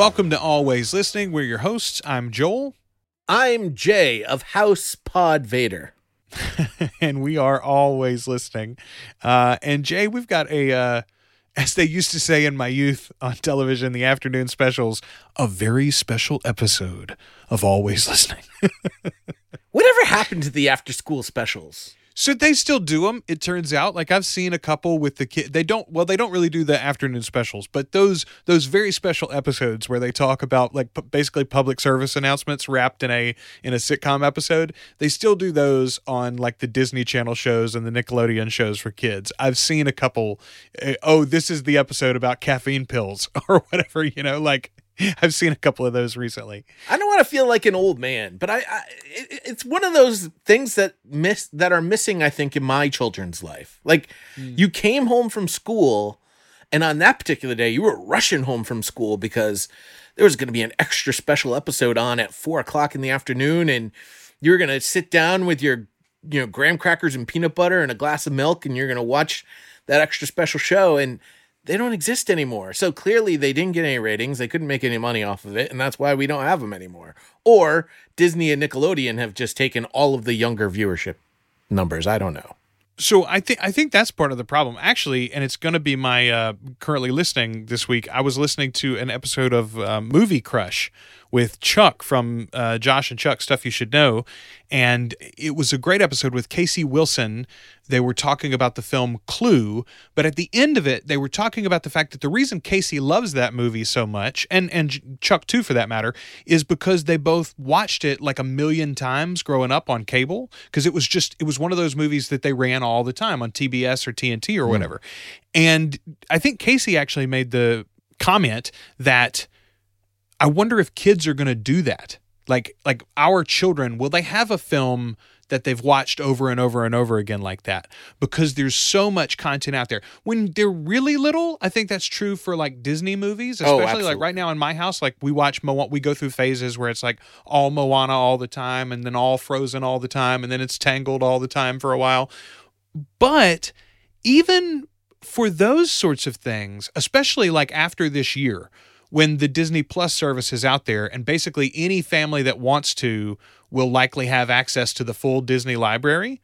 Welcome to Always Listening. We're your hosts. I'm Joel, I'm Jay of House Pod Vader. and we are always listening. Uh, and Jay, we've got a, uh, as they used to say in my youth on television, the afternoon specials, a very special episode of Always Listening. Whatever happened to the after school specials? So they still do them. It turns out, like I've seen a couple with the kid. They don't. Well, they don't really do the afternoon specials, but those those very special episodes where they talk about like p- basically public service announcements wrapped in a in a sitcom episode. They still do those on like the Disney Channel shows and the Nickelodeon shows for kids. I've seen a couple. Uh, oh, this is the episode about caffeine pills or whatever. You know, like I've seen a couple of those recently. I don't want to feel like an old man, but I, I it, it's one of those things that miss that are missing. I think in my children's life, like mm. you came home from school, and on that particular day, you were rushing home from school because there was going to be an extra special episode on at four o'clock in the afternoon, and you were going to sit down with your you know graham crackers and peanut butter and a glass of milk, and you're going to watch that extra special show and they don't exist anymore. So clearly they didn't get any ratings. They couldn't make any money off of it. And that's why we don't have them anymore. Or Disney and Nickelodeon have just taken all of the younger viewership numbers. I don't know. So I think I think that's part of the problem, actually, and it's going to be my uh, currently listening this week. I was listening to an episode of uh, Movie Crush, with Chuck from uh, Josh and Chuck Stuff You Should Know. And it was a great episode with Casey Wilson. They were talking about the film Clue, but at the end of it, they were talking about the fact that the reason Casey loves that movie so much, and, and Chuck too for that matter, is because they both watched it like a million times growing up on cable. Because it was just, it was one of those movies that they ran all the time on TBS or TNT or hmm. whatever. Mm. And I think Casey actually made the comment that I wonder if kids are going to do that. Like like our children, will they have a film that they've watched over and over and over again like that because there's so much content out there. When they're really little, I think that's true for like Disney movies, oh, especially oh, like right now in my house. Like we watch Moana, we go through phases where it's like all Moana all the time, and then all Frozen all the time, and then it's Tangled all the time for a while. But even for those sorts of things, especially like after this year, when the Disney Plus service is out there, and basically any family that wants to will likely have access to the full Disney library.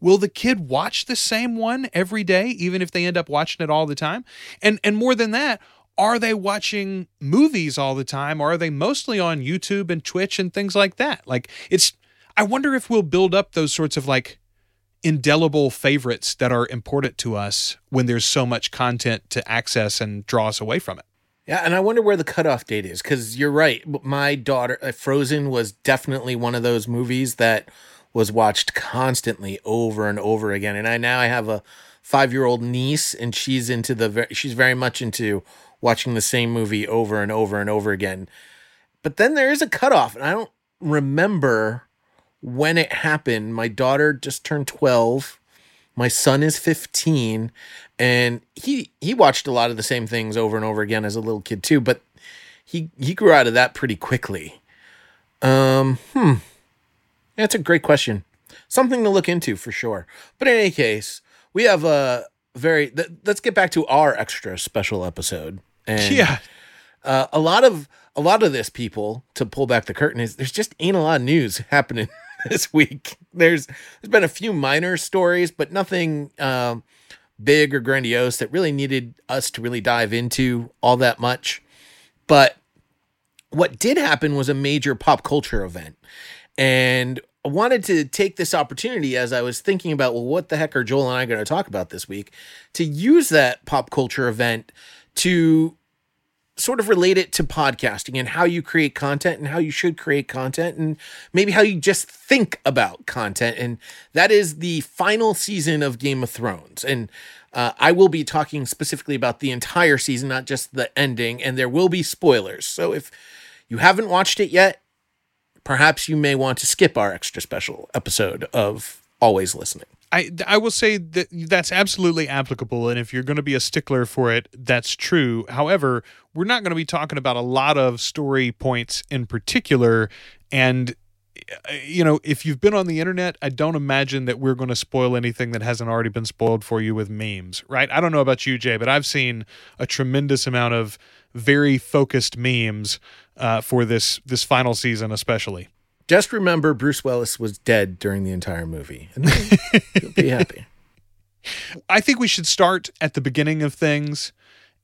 Will the kid watch the same one every day, even if they end up watching it all the time? And and more than that, are they watching movies all the time, or are they mostly on YouTube and Twitch and things like that? Like it's I wonder if we'll build up those sorts of like indelible favorites that are important to us when there's so much content to access and draw us away from it. Yeah, and I wonder where the cutoff date is because you're right. My daughter, uh, Frozen, was definitely one of those movies that was watched constantly over and over again. And I now I have a five year old niece, and she's into the she's very much into watching the same movie over and over and over again. But then there is a cutoff, and I don't remember when it happened. My daughter just turned twelve. My son is 15 and he he watched a lot of the same things over and over again as a little kid too, but he he grew out of that pretty quickly. Um, hmm. That's a great question. Something to look into for sure. But in any case, we have a very th- let's get back to our extra special episode. And yeah. Uh, a lot of a lot of this people to pull back the curtain is there's just ain't a lot of news happening this week. There's there's been a few minor stories, but nothing um big or grandiose that really needed us to really dive into all that much. But what did happen was a major pop culture event. And I wanted to take this opportunity as I was thinking about, well, what the heck are Joel and I going to talk about this week to use that pop culture event to sort of relate it to podcasting and how you create content and how you should create content and maybe how you just think about content. And that is the final season of Game of Thrones. And uh, I will be talking specifically about the entire season, not just the ending, and there will be spoilers. So if you haven't watched it yet, perhaps you may want to skip our extra special episode of Always Listening. I I will say that that's absolutely applicable, and if you're going to be a stickler for it, that's true. However, we're not going to be talking about a lot of story points in particular, and you know, if you've been on the internet, I don't imagine that we're going to spoil anything that hasn't already been spoiled for you with memes, right? I don't know about you, Jay, but I've seen a tremendous amount of very focused memes uh, for this this final season, especially. Just remember, Bruce Willis was dead during the entire movie, and you'll be happy. I think we should start at the beginning of things.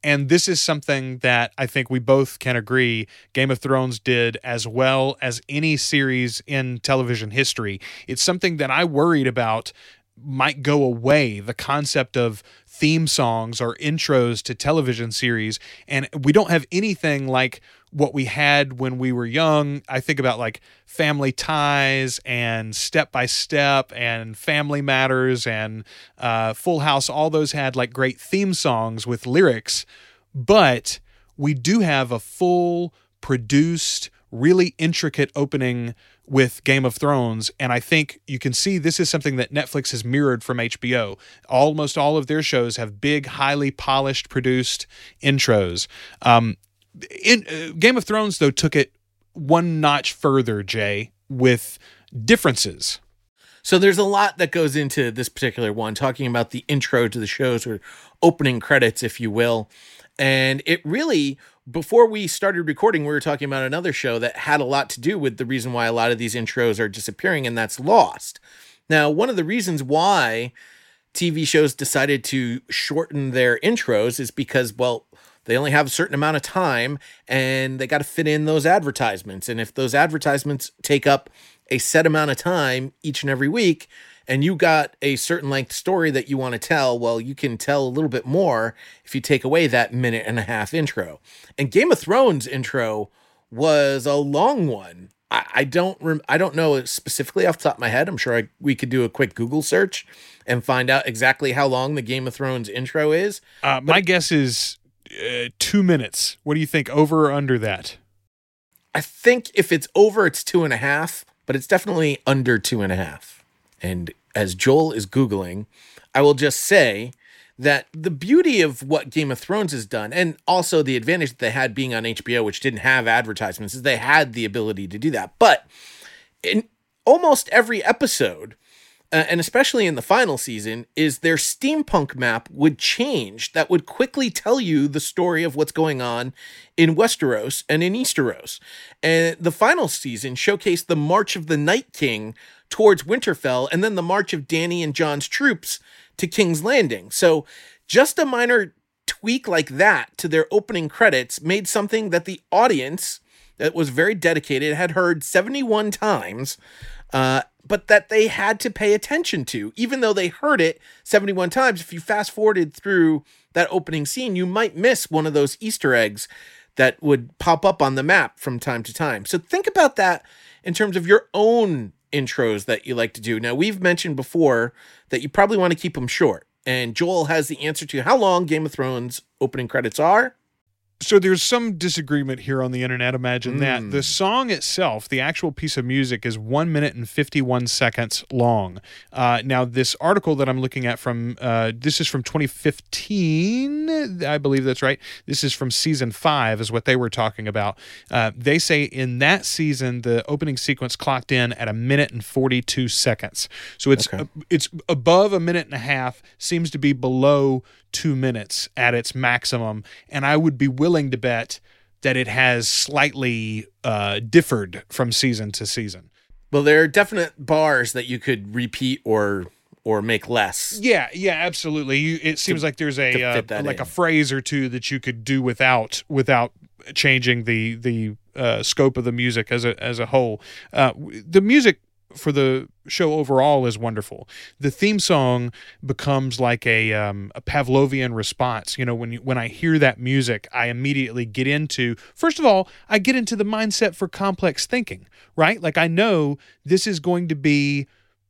And this is something that I think we both can agree Game of Thrones did as well as any series in television history. It's something that I worried about might go away the concept of theme songs or intros to television series and we don't have anything like what we had when we were young. I think about like Family Ties and Step by Step and Family Matters and uh, Full House. All those had like great theme songs with lyrics, but we do have a full produced, really intricate opening with Game of Thrones. And I think you can see this is something that Netflix has mirrored from HBO. Almost all of their shows have big, highly polished, produced intros. Um, in uh, Game of Thrones though took it one notch further, Jay, with differences. So there's a lot that goes into this particular one, talking about the intro to the shows or opening credits, if you will. And it really, before we started recording, we were talking about another show that had a lot to do with the reason why a lot of these intros are disappearing, and that's Lost. Now, one of the reasons why TV shows decided to shorten their intros is because, well, they only have a certain amount of time and they got to fit in those advertisements. And if those advertisements take up a set amount of time each and every week, and you got a certain length story that you want to tell, well, you can tell a little bit more if you take away that minute and a half intro. And Game of Thrones intro was a long one. I, I don't rem- I don't know specifically off the top of my head. I'm sure I, we could do a quick Google search and find out exactly how long the Game of Thrones intro is. Uh, my guess is uh, two minutes. What do you think? Over or under that? I think if it's over, it's two and a half, but it's definitely under two and a half. And as Joel is Googling, I will just say that the beauty of what Game of Thrones has done, and also the advantage that they had being on HBO, which didn't have advertisements, is they had the ability to do that. But in almost every episode, uh, and especially in the final season, is their steampunk map would change that would quickly tell you the story of what's going on in Westeros and in Easteros. And the final season showcased the march of the Night King towards Winterfell and then the march of Dany and Jon's troops to King's Landing. So just a minor tweak like that to their opening credits made something that the audience that was very dedicated had heard 71 times uh, but that they had to pay attention to. Even though they heard it 71 times, if you fast forwarded through that opening scene, you might miss one of those Easter eggs that would pop up on the map from time to time. So think about that in terms of your own intros that you like to do. Now, we've mentioned before that you probably want to keep them short. And Joel has the answer to how long Game of Thrones opening credits are so there's some disagreement here on the internet. Imagine mm. that the song itself, the actual piece of music, is one minute and 51 seconds long. Uh, now, this article that I'm looking at from uh, this is from 2015, I believe that's right. This is from season five, is what they were talking about. Uh, they say in that season, the opening sequence clocked in at a minute and 42 seconds. So it's okay. it's above a minute and a half. Seems to be below two minutes at its maximum. And I would be willing to bet that it has slightly uh, differed from season to season. Well, there are definite bars that you could repeat or or make less. Yeah, yeah, absolutely. You, it seems to, like there's a uh, like in. a phrase or two that you could do without without changing the the uh, scope of the music as a as a whole. Uh, the music for the show overall is wonderful. The theme song becomes like a um, a Pavlovian response. You know, when you, when I hear that music, I immediately get into. First of all, I get into the mindset for complex thinking. Right, like I know this is going to be.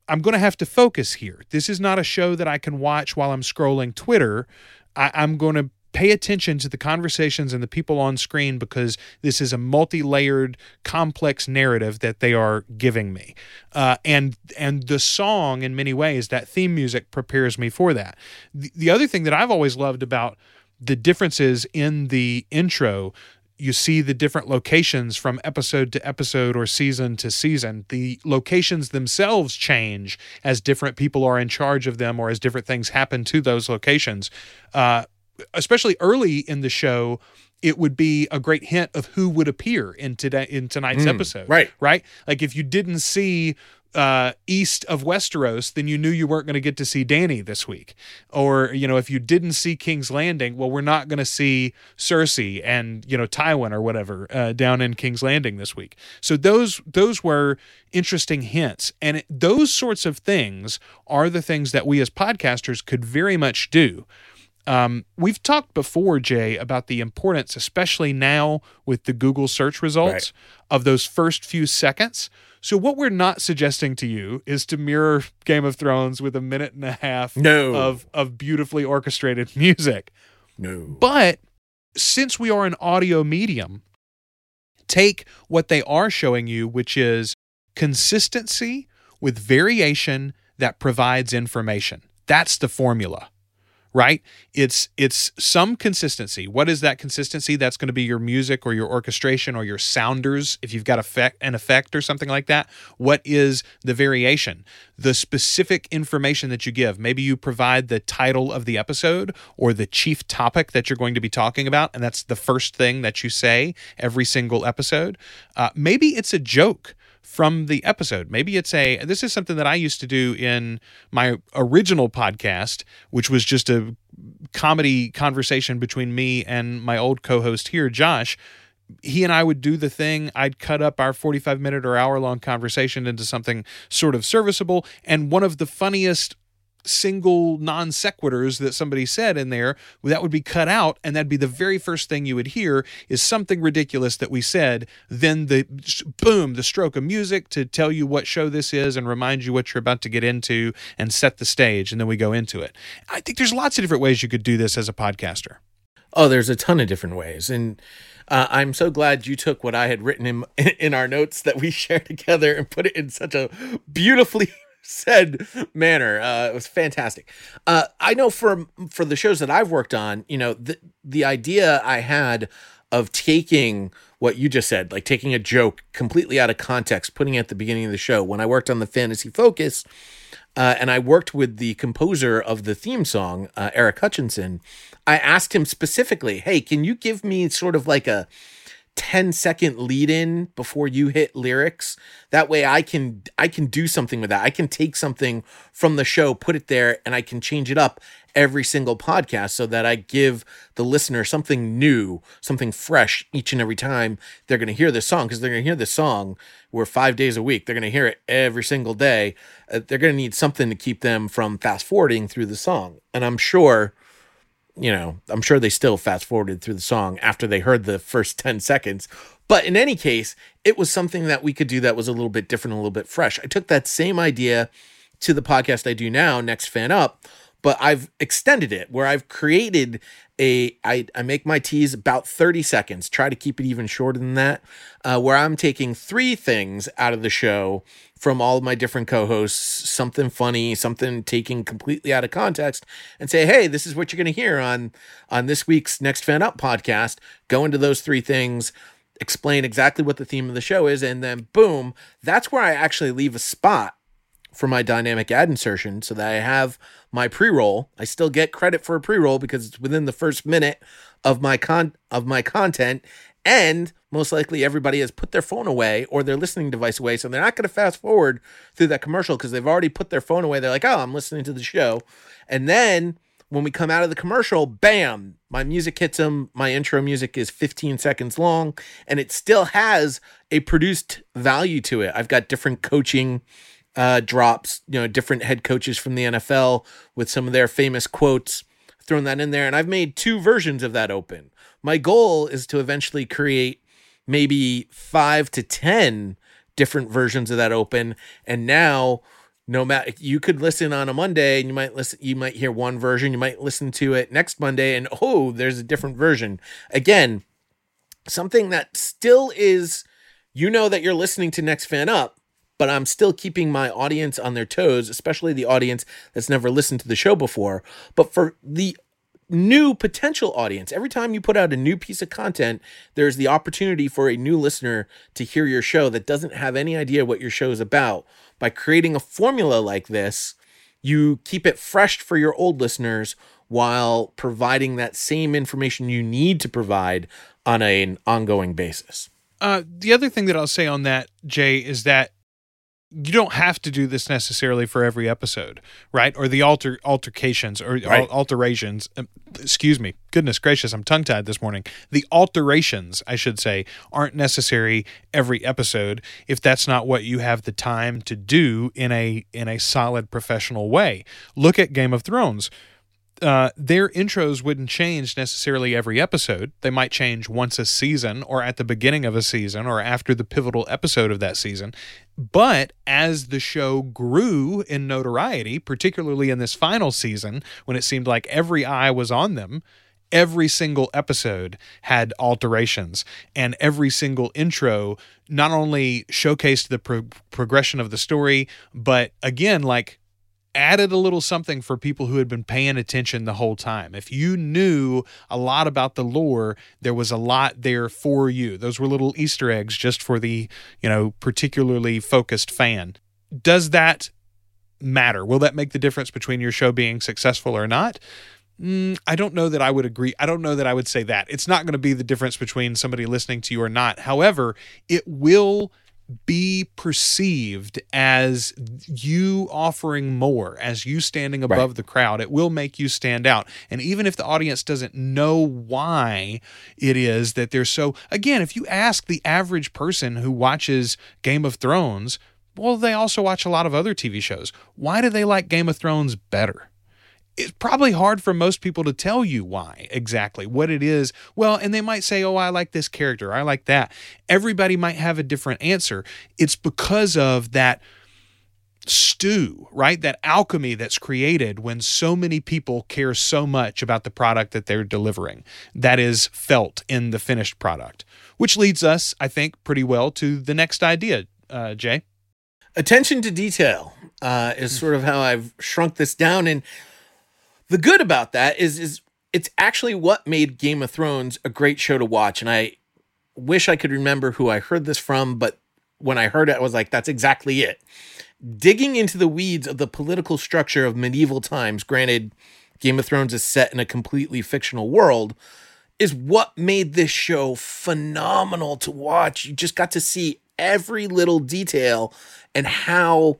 I'm going to have to focus here. This is not a show that I can watch while I'm scrolling Twitter. I, I'm going to pay attention to the conversations and the people on screen because this is a multi-layered complex narrative that they are giving me uh, and and the song in many ways that theme music prepares me for that the, the other thing that i've always loved about the differences in the intro you see the different locations from episode to episode or season to season. The locations themselves change as different people are in charge of them or as different things happen to those locations. Uh, especially early in the show, it would be a great hint of who would appear in today in tonight's Mm, episode. right. Right. Like if you didn't see uh, east of Westeros, then you knew you weren't going to get to see Dany this week. Or, you know, if you didn't see King's Landing, well, we're not going to see Cersei and, you know, Tywin or whatever uh, down in King's Landing this week. So those those were interesting hints. And it, those sorts of things are the things that we as podcasters could very much do. Um, we've talked before, Jay, about the importance, especially now with the Google search results, of those first few seconds. So, what we're not suggesting to you is to mirror Game of Thrones with a minute and a half No. of, of beautifully orchestrated music. No. But since we are an audio medium, take what they are showing you, which is consistency with variation that provides information. That's the formula. Right? It's it's some consistency. What is that consistency? That's going to be your music or your orchestration or your sounders if you've got effect an effect or something like that. What is the variation? The specific information that you give. Maybe you provide the title of the episode or the chief topic that you're going to be talking about, and that's the first thing that you say every single episode. Uh, maybe it's a joke from the episode. Maybe it's a this is something that I used to do in my original podcast, which was just a comedy conversation between me and my old co-host here, Josh. He and I would do the thing. I'd cut up our 45 minute or hour long conversation into something sort of serviceable. And one of the funniest single non sequiturs that somebody said in there that would be cut out and that'd be the very first thing you would hear is something ridiculous that we said. Then the boom the stroke of music to tell you what show this is and remind you what you're about to get into and set the stage and then we go into it. I think there's lots of different ways you could do this as a podcaster. Oh, there's a ton of different ways, and uh, I'm so glad you took what I had written in in our notes that we shared together and put it in such a beautifully said manner. Uh, it was fantastic. Uh, I know for for the shows that I've worked on, you know, the the idea I had of taking what you just said, like taking a joke completely out of context, putting it at the beginning of the show. When I worked on the Fantasy Focus, uh, and I worked with the composer of the theme song, uh, Eric Hutchinson. I asked him specifically, "Hey, can you give me sort of like a 10 second lead in before you hit lyrics. That way i can i can do something with that. I can take something from the show put it there and i can change it up every single podcast so that i give the listener something new something fresh each and every time they're going to hear this song. Because they're going to hear this song we're five days a week they're going to hear it every single day. Uh, they're going to need something to keep them from fast forwarding through the song. And i'm sure you know, I'm sure they still fast forwarded through the song after they heard the first 10 seconds. But in any case, it was something that we could do that was a little bit different, a little bit fresh. I took that same idea to the podcast I do now, Next Fan Up, but I've extended it where I've created a I, I make my tease about 30 seconds try to keep it even shorter than that uh, where i'm taking three things out of the show from all of my different co-hosts something funny something taken completely out of context and say hey this is what you're going to hear on on this week's next fan up podcast go into those three things explain exactly what the theme of the show is and then boom that's where i actually leave a spot for my dynamic ad insertion so that I have my pre-roll. I still get credit for a pre-roll because it's within the first minute of my con of my content and most likely everybody has put their phone away or their listening device away so they're not going to fast forward through that commercial because they've already put their phone away. They're like, "Oh, I'm listening to the show." And then when we come out of the commercial, bam, my music hits them. My intro music is 15 seconds long and it still has a produced value to it. I've got different coaching uh, drops, you know, different head coaches from the NFL with some of their famous quotes, thrown that in there. And I've made two versions of that open. My goal is to eventually create maybe five to 10 different versions of that open. And now, no matter you could listen on a Monday and you might listen, you might hear one version, you might listen to it next Monday, and oh, there's a different version. Again, something that still is, you know, that you're listening to Next Fan Up but I'm still keeping my audience on their toes, especially the audience that's never listened to the show before. But for the new potential audience. Every time you put out a new piece of content, there's the opportunity for a new listener to hear your show that doesn't have any idea what your show is about. By creating a formula like this, you keep it fresh for your old listeners while providing that same information you need to provide on an ongoing basis. Uh, the other thing that I'll say on that, Jay, is that you don't have to do this necessarily for every episode, right? Or the alter altercations or Right. alterations. um, Excuse me. Goodness gracious, I'm tongue tied this morning. The alterations, I should say, aren't necessary every episode if that's not what you have the time to do in a in a solid professional way. Look at Game of Thrones uh, their intros wouldn't change necessarily every episode. They might change once a season or at the beginning of a season or after the pivotal episode of that season. But as the show grew in notoriety, particularly in this final season, when it seemed like every eye was on them, every single episode had alterations and every single intro not only showcased the pro- progression of the story, but again, like added a little something for people who had been paying attention the whole time. If you knew a lot about the lore, there was a lot there for you. Those were little Easter eggs just for the, you know, particularly focused fan. Does that matter? Will that make the difference between your show being successful or not? Mm, I don't know that I would agree. I don't know that I would say that. It's not going to be the difference between somebody listening to you or not. However, it will be perceived as you offering more, as you standing above Right. the crowd. It will make you stand out. And even if the audience doesn't know why it is that they're so, again, if you ask the average person who watches Game of Thrones, well, they also watch a lot of other TV shows. Why do they like Game of Thrones better? It's probably hard for most people to tell you why exactly what it is. Well, and they might say, "Oh, I like this character. I like that." Everybody might have a different answer. It's because of that stew, right? That alchemy that's created when so many people care so much about the product that they're delivering. That is felt in the finished product, which leads us, I think, pretty well to the next idea, uh, Jay. attention to detail uh, is sort of how I've shrunk this down. And the good about that is is it's actually what made Game of Thrones a great show to watch. And I wish I could remember who I heard this from, but when I heard it, I was like, that's exactly it. Digging into the weeds of the political structure of medieval times, granted, Game of Thrones is set in a completely fictional world, is what made this show phenomenal to watch. You just got to see every little detail and how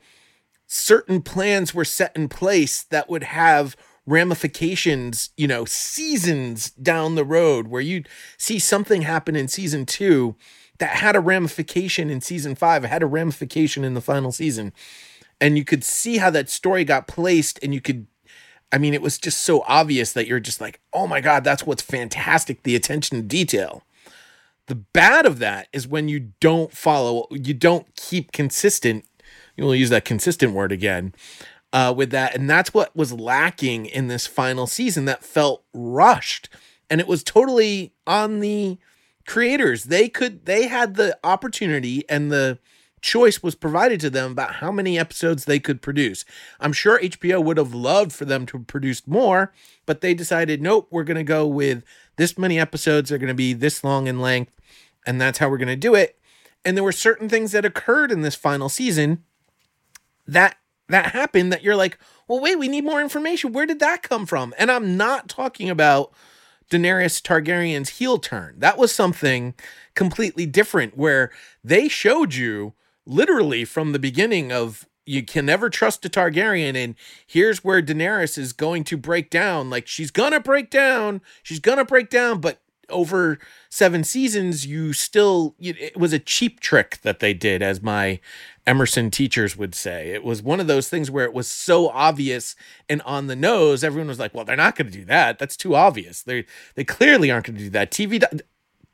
certain plans were set in place that would have ramifications, you know, seasons down the road where you'd see something happen in season two that had a ramification in season five, had a ramification in the final season. And you could see how that story got placed, and you could I mean, it was just so obvious that you're just like, oh my God, that's what's fantastic the attention to detail. The bad of that is when you don't follow, you don't keep consistent. You'll use that consistent word again uh, with that. And that's what was lacking in this final season that felt rushed. And it was totally on the creators. They could, they had the opportunity and the, choice was provided to them about how many episodes they could produce. I'm sure HBO would have loved for them to have produced more, but they decided, nope, we're going to go with this many episodes. They're going to be this long in length, and that's how we're going to do it. And there were certain things that occurred in this final season that that happened that you're like, well, wait, we need more information. Where did that come from? And I'm not talking about Daenerys Targaryen's heel turn. That was something completely different where they showed you literally from the beginning of you can never trust a Targaryen and here's where Daenerys is going to break down like she's to break down she's to break down but over 7 seasons you still it was a cheap trick that they did as my Emerson teachers would say. It was one of those things where it was so obvious and on the nose everyone was like well they're not going to do that. That's too obvious. They they clearly aren't going to do that. TV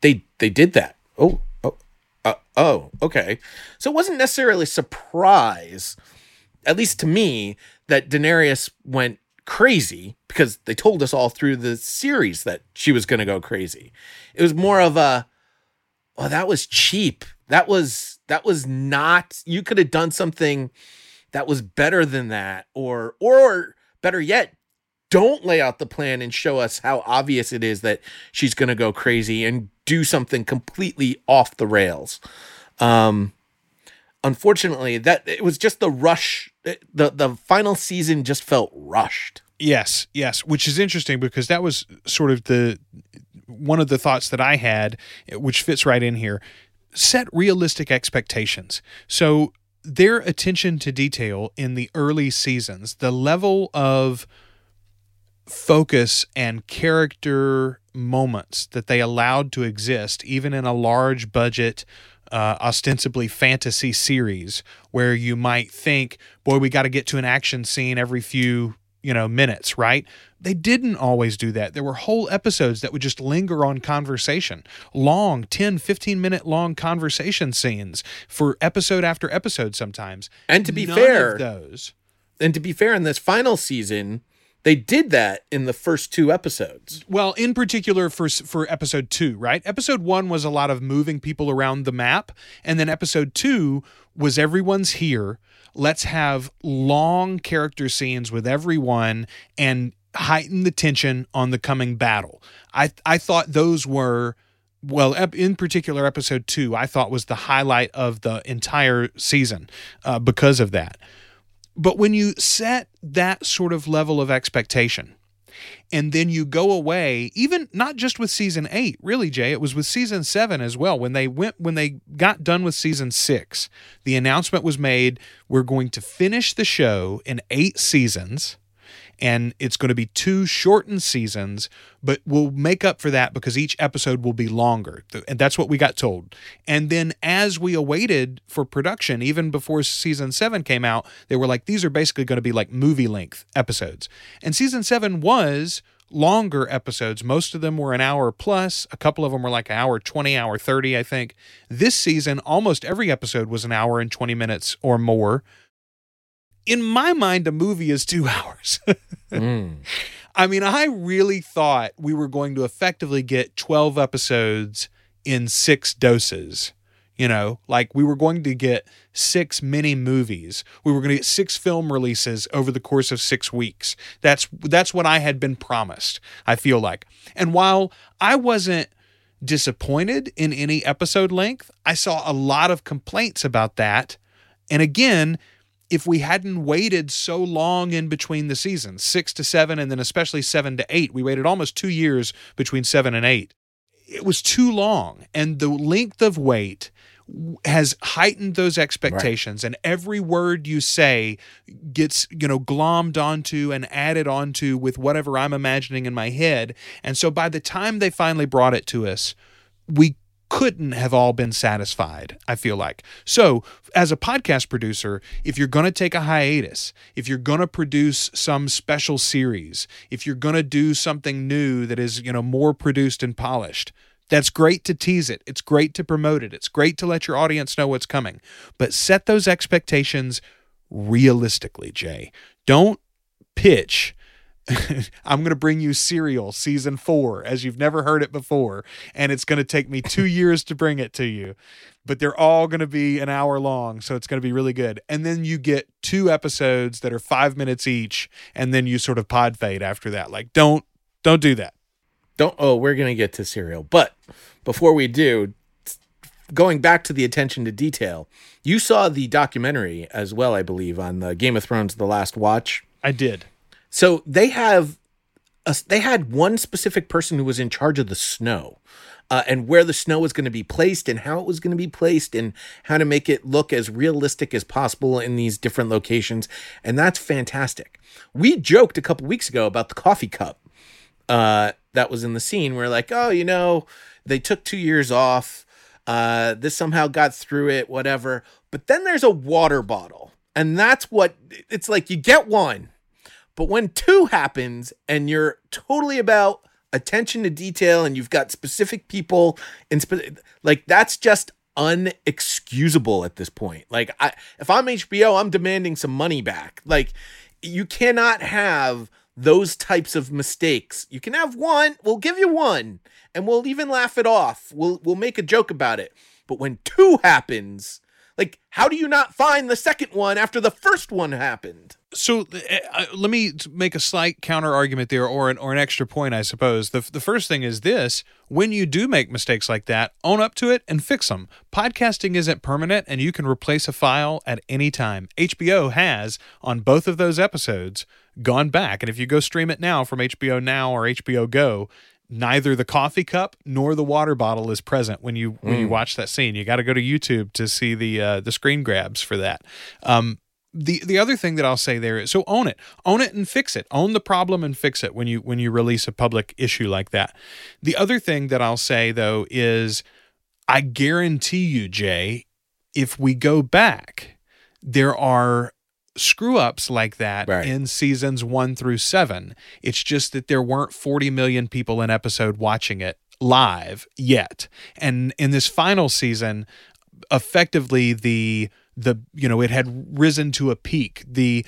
they they did that. Oh oh uh, oh okay. So it wasn't necessarily surprise at least to me that Daenerys went crazy because they told us all through the series that she was going to go crazy it was more of a oh that was cheap that was that was not you could have done something that was better than that or or better yet don't lay out the plan and show us how obvious it is that she's going to go crazy and do something completely off the rails. Um, unfortunately, that it was just the rush. The The final season just felt rushed. Yes, yes, which is interesting because that was sort of the one of the thoughts that I had, which fits right in here. Set realistic expectations. So their attention to detail in the early seasons, the level of focus and character moments that they allowed to exist, even in a large budget, uh, ostensibly fantasy series, where you might think, boy, we got to get to an action scene every few you know minutes right? They didn't always do that. There were whole episodes that would just linger on conversation. Long 10 15 minute long conversation scenes for episode after episode sometimes. And to be None fair those and to be fair in this final season they did that in the first two episodes. Well, in particular for for episode 2, right? Episode 1 was a lot of moving people around the map, and then episode 2 was everyone's here. Let's have long character scenes with everyone and heighten the tension on the coming battle. I I thought those were well, in particular, episode two, I thought was the highlight of the entire season uh, because of that. But when you set that sort of level of expectation, and then you go away even not just with season 8 really jay it was with season 7 as well when they went when they got done with season 6 the announcement was made we're going to finish the show in 8 seasons and it's going to be two shortened seasons, but we'll make up for that because each episode will be longer. And that's what we got told. And then as we awaited for production, even before season seven came out, they were like, these are basically going to be like movie length episodes. And season seven was longer episodes. Most of them were an hour plus. A couple of them were like an hour 20, hour 30, I think. This season, almost every episode was an hour and 20 minutes or more in my mind, a movie is two hours. mm. I mean, I really thought we were going to effectively get 12 episodes in six doses. You know, like we were going to get six mini movies. We were going to get six film releases over the course of six weeks. That's that's what I had been promised. I feel like, and while I wasn't disappointed in any episode length, I saw a lot of complaints about that. And again, if we hadn't waited so long in between the seasons, six to seven, and then especially seven to eight, we waited almost two years between seven and eight. It was too long. And the length of wait has heightened those expectations right. and every word you say gets you know glommed onto and added onto with whatever i'm imagining in my head and so by the time they finally brought it to us we couldn't have all been satisfied, I feel like. So, as a podcast producer, if you're going to take a hiatus, if you're going to produce some special series, if you're going to do something new that is, you know, more produced and polished, that's great to tease it. It's great to promote it. It's great to let your audience know what's coming. But set those expectations realistically, Jay. Don't pitch I'm going to bring you Serial season four as you've never heard it before. And it's going to take me two years to bring it to you. But they're all going to be an hour long. So it's going to be really good. And then you get two episodes that are five minutes each. And then you sort of pod fade after that. Like, don't, don't do that. Don't, oh, we're going to get to Serial. But before we do, going back to the attention to detail, you saw the documentary as well, I believe, on the Game of Thrones The Last Watch. I did. So they have a, they had one specific person who was in charge of the snow. Uh, and where the snow was going to be placed and how it was going to be placed and how to make it look as realistic as possible in these different locations. And that's fantastic. We joked a couple weeks ago about the coffee cup uh, that was in the scene. We're like, oh, you know, they took two years off. Uh, this somehow got through it, whatever. But then there's a water bottle. And that's what it's like. You get one, but when two happens and you're totally about attention to detail and you've got specific people and spe- like that's just unexcusable at this point. Like I if I'm HBO, I'm demanding some money back. Like you cannot have those types of mistakes. You can have one, we'll give you one and we'll even laugh it off. We'll we'll make a joke about it. But when two happens, like how do you not find the second one after the first one happened? So uh, let me make a slight counter argument there or an, or an extra point i suppose. The, the first thing is this. When you do make mistakes like that own up to it and fix them podcasting isn't permanent and you can replace a file at any time. Hbo has on both of those episodes gone back. And if you go stream it now from hbo now or hbo go neither the coffee cup nor the water bottle is present when you when you watch that scene. You got to go to youtube to see the uh, the screen grabs for that. Um, the the other thing that I'll say there is so own it, own it and fix it, own the problem and fix it when you when you release a public issue like that. The other thing that I'll say though is, I guarantee you, Jay, if we go back, there are screw ups like that Right. in seasons one through seven. It's just that there weren't 40 million people in episode watching it live yet. And in this final season, effectively the the you know it had risen to a peak. The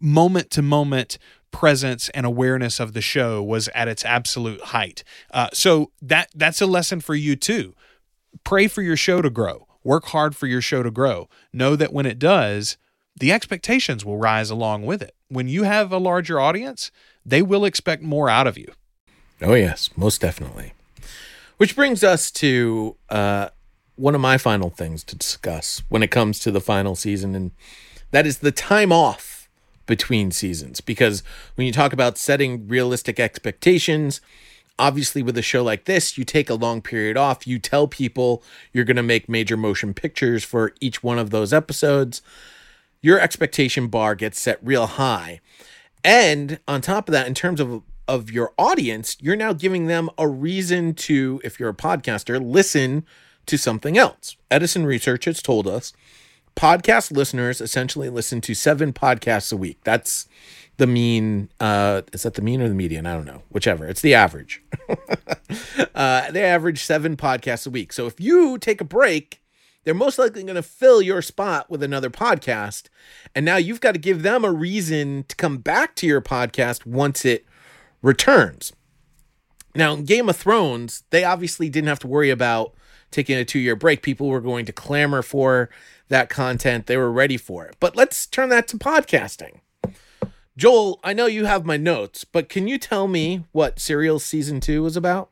moment to moment presence and awareness of the show was at its absolute height. Uh, so that that's a lesson for you too. Pray for your show to grow. Work hard for your show to grow. Know that when it does the expectations will rise along with it. When you have a larger audience they will expect more out of you. Oh yes, most definitely. Which brings us to uh, one of my final things to discuss when it comes to the final season, and that is the time off between seasons. Because when you talk about setting realistic expectations, obviously with a show like this, you take a long period off. You tell people you're going to make major motion pictures for each one of those episodes. Your expectation bar gets set real high. And on top of that, in terms of of your audience, you're now giving them a reason to, if you're a podcaster, listen to something else. Edison Research has told us podcast listeners essentially listen to seven podcasts a week. That's the mean. Uh, is that the mean or the median? I don't know. Whichever. It's the average. uh, they average seven podcasts a week. So if you take a break, they're most likely going to fill your spot with another podcast. And now you've got to give them a reason to come back to your podcast once it returns. Now, in Game of Thrones, they obviously didn't have to worry about taking a two year break. People were going to clamor for that content, they were ready for it. But let's turn that to podcasting. Joel, I know you have my notes, but can you tell me what Serial season two was about?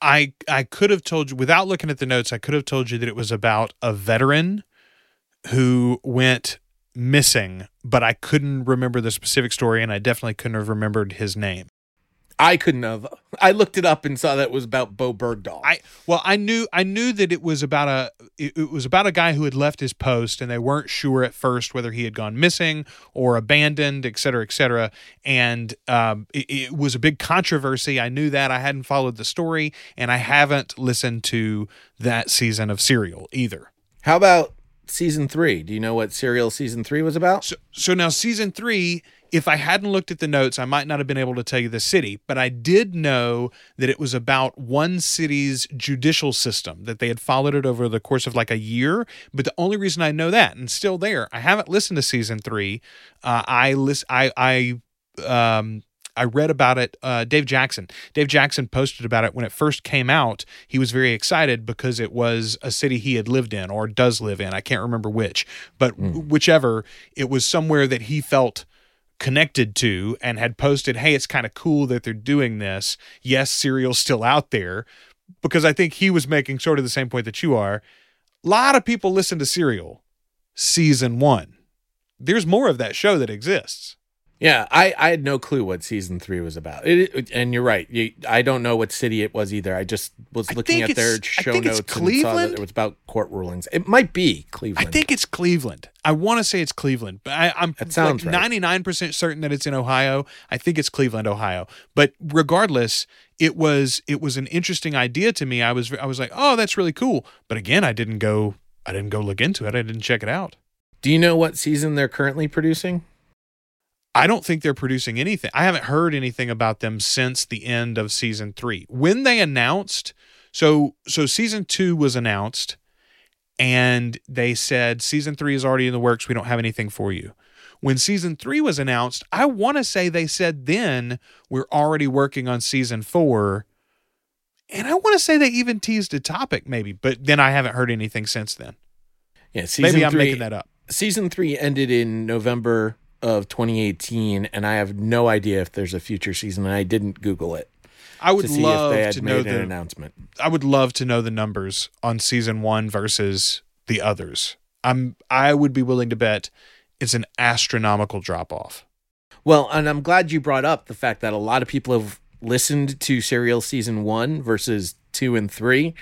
I I could have told you without looking at the notes. I could have told you that it was about a veteran who went missing, but I couldn't remember the specific story, and I definitely couldn't have remembered his name. I couldn't have. I looked it up and saw that it was about Bowe Bergdahl. I well, I knew I knew that it was about a it, it was about a guy who had left his post, and they weren't sure at first whether he had gone missing or abandoned, et cetera, et cetera. And um, it, it was a big controversy. I knew that I hadn't followed the story, and I haven't listened to that season of Serial either. How about season three? Do you know what Serial season three was about? So, so now season three, if I hadn't looked at the notes, I might not have been able to tell you the city, but I did know that it was about one city's judicial system, that they had followed it over the course of like a year. But the only reason I know that, and still there, I haven't listened to season three. Uh, I list, I, I, um, I read about it. Uh, Dave Jackson. Dave Jackson posted about it when it first came out. He was very excited because it was a city he had lived in or does live in. I can't remember which, but whichever, it was somewhere that he felt connected to and had posted, "Hey, it's kind of cool that they're doing this. Yes, Serial's still out there." Because I think he was making sort of the same point that you are. A lot of people listen to Serial season 1. There's more of that show that exists. Yeah, I, I had no clue what season three was about. It, it- and you're right. You, I don't know what city it was either. I just was I looking at their show notes and saw that it was about court rulings. It might be Cleveland. I think it's Cleveland. I want to say it's Cleveland, but I, I'm That sounds like right. 99% certain that it's in Ohio. I think it's Cleveland, Ohio. But regardless, it was it was an interesting idea to me. I was I was like, "Oh, that's really cool." But again, I didn't go I didn't go look into it. I didn't check it out. Do you know what season they're currently producing? I don't think they're producing anything. I haven't heard anything about them since the end of season 3. When they announced so so season 2 was announced and they said season 3 is already in the works. We don't have anything for you. When season 3 was announced, I want to say they said then we're already working on season 4. And I want to say they even teased a topic maybe, but then I haven't heard anything since then. Yeah, season Maybe I'm three. making that up. Season three ended in November of 2018, and I have no idea if there's a future season. And I didn't Google it. I would to love if they had to know an the announcement. I would love to know the numbers on season one versus the others. I'm I would be willing to bet it's an astronomical drop off. Well, and I'm glad you brought up the fact that a lot of people have listened to Serial season one versus two and three,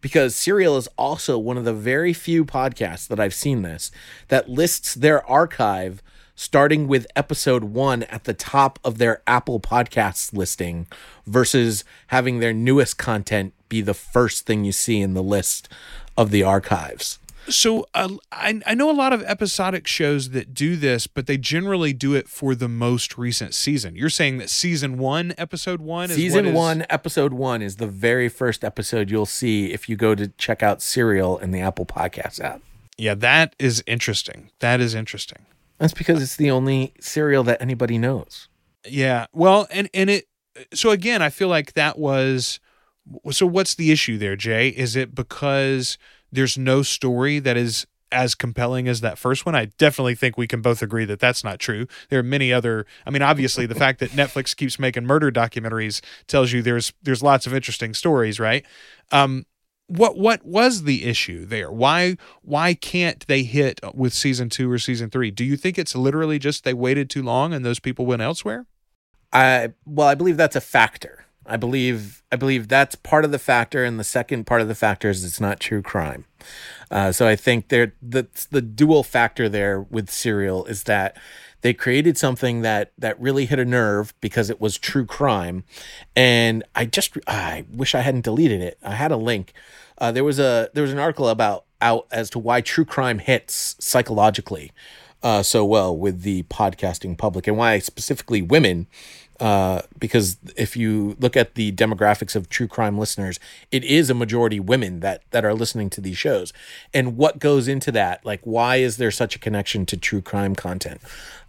because Serial is also one of the very few podcasts that I've seen this that lists their archive starting with episode one at the top of their Apple Podcasts listing versus having their newest content be the first thing you see in the list of the archives. So uh, I I know a lot of episodic shows that do this, but they generally do it for the most recent season. You're saying that season one, episode one, is Season is- one, episode one is the very first episode you'll see if you go to check out Serial in the Apple Podcasts app. Yeah, that is interesting. That is interesting. That's because it's the only serial that anybody knows. Yeah. Well, and and it so again, I feel like that was so what's the issue there, Jay? Is it because there's no story that is as compelling as that first one? I definitely think we can both agree that that's not true. There are many other I mean, obviously the fact that Netflix keeps making murder documentaries tells you there's there's lots of interesting stories, right? Um what what was the issue there? Why why can't they hit with season 2 or season 3? Do you think it's literally just they waited too long and those people went elsewhere? I well, I believe that's a factor. I believe I believe that's part of the factor, and the second part of the factor is it's not true crime. Uh, so I think there the the dual factor there with Serial is that they created something that that really hit a nerve because it was true crime, and I just I wish I hadn't deleted it. I had a link. Uh, there was a there was an article about out as to why true crime hits psychologically uh, so well with the podcasting public and why specifically women uh, because if you look at the demographics of true crime listeners, it is a majority women that that are listening to these shows. And what goes into that? Like, why is there such a connection to true crime content?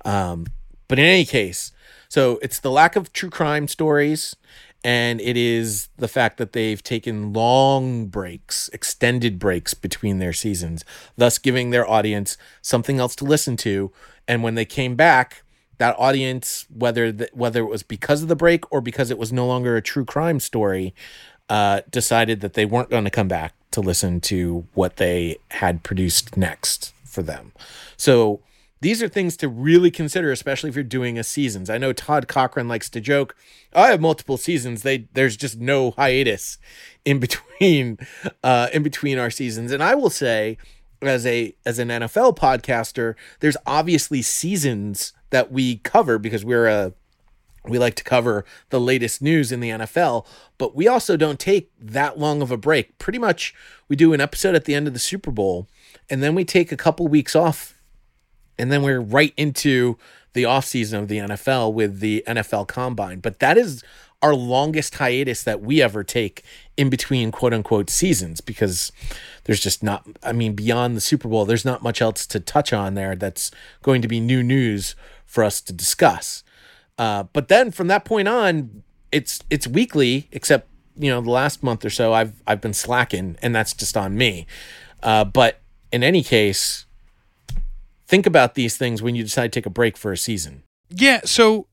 Um, but in any case, so it's the lack of true crime stories, and it is the fact that they've taken long breaks, extended breaks between their seasons, thus giving their audience something else to listen to. And when they came back, that audience, whether the, whether it was because of the break or because it was no longer a true crime story, uh, decided that they weren't going to come back to listen to what they had produced next for them. So these are things to really consider, especially if you're doing a seasons. I know Todd Cochran likes to joke, "I have multiple seasons. They there's just no hiatus in between uh, in between our seasons." And I will say, as a as an NFL podcaster, there's obviously seasons that we cover because we're a we like to cover the latest news in the NFL, but we also don't take that long of a break. Pretty much we do an episode at the end of the Super Bowl and then we take a couple weeks off and then we're right into the offseason of the NFL with the NFL Combine. But that is our longest hiatus that we ever take in between quote unquote seasons because there's just not I mean beyond the Super Bowl there's not much else to touch on there that's going to be new news for us to discuss. Uh, but then from that point on it's it's weekly except you know the last month or so I've I've been slacking and that's just on me. Uh, but in any case think about these things when you decide to take a break for a season. Yeah. So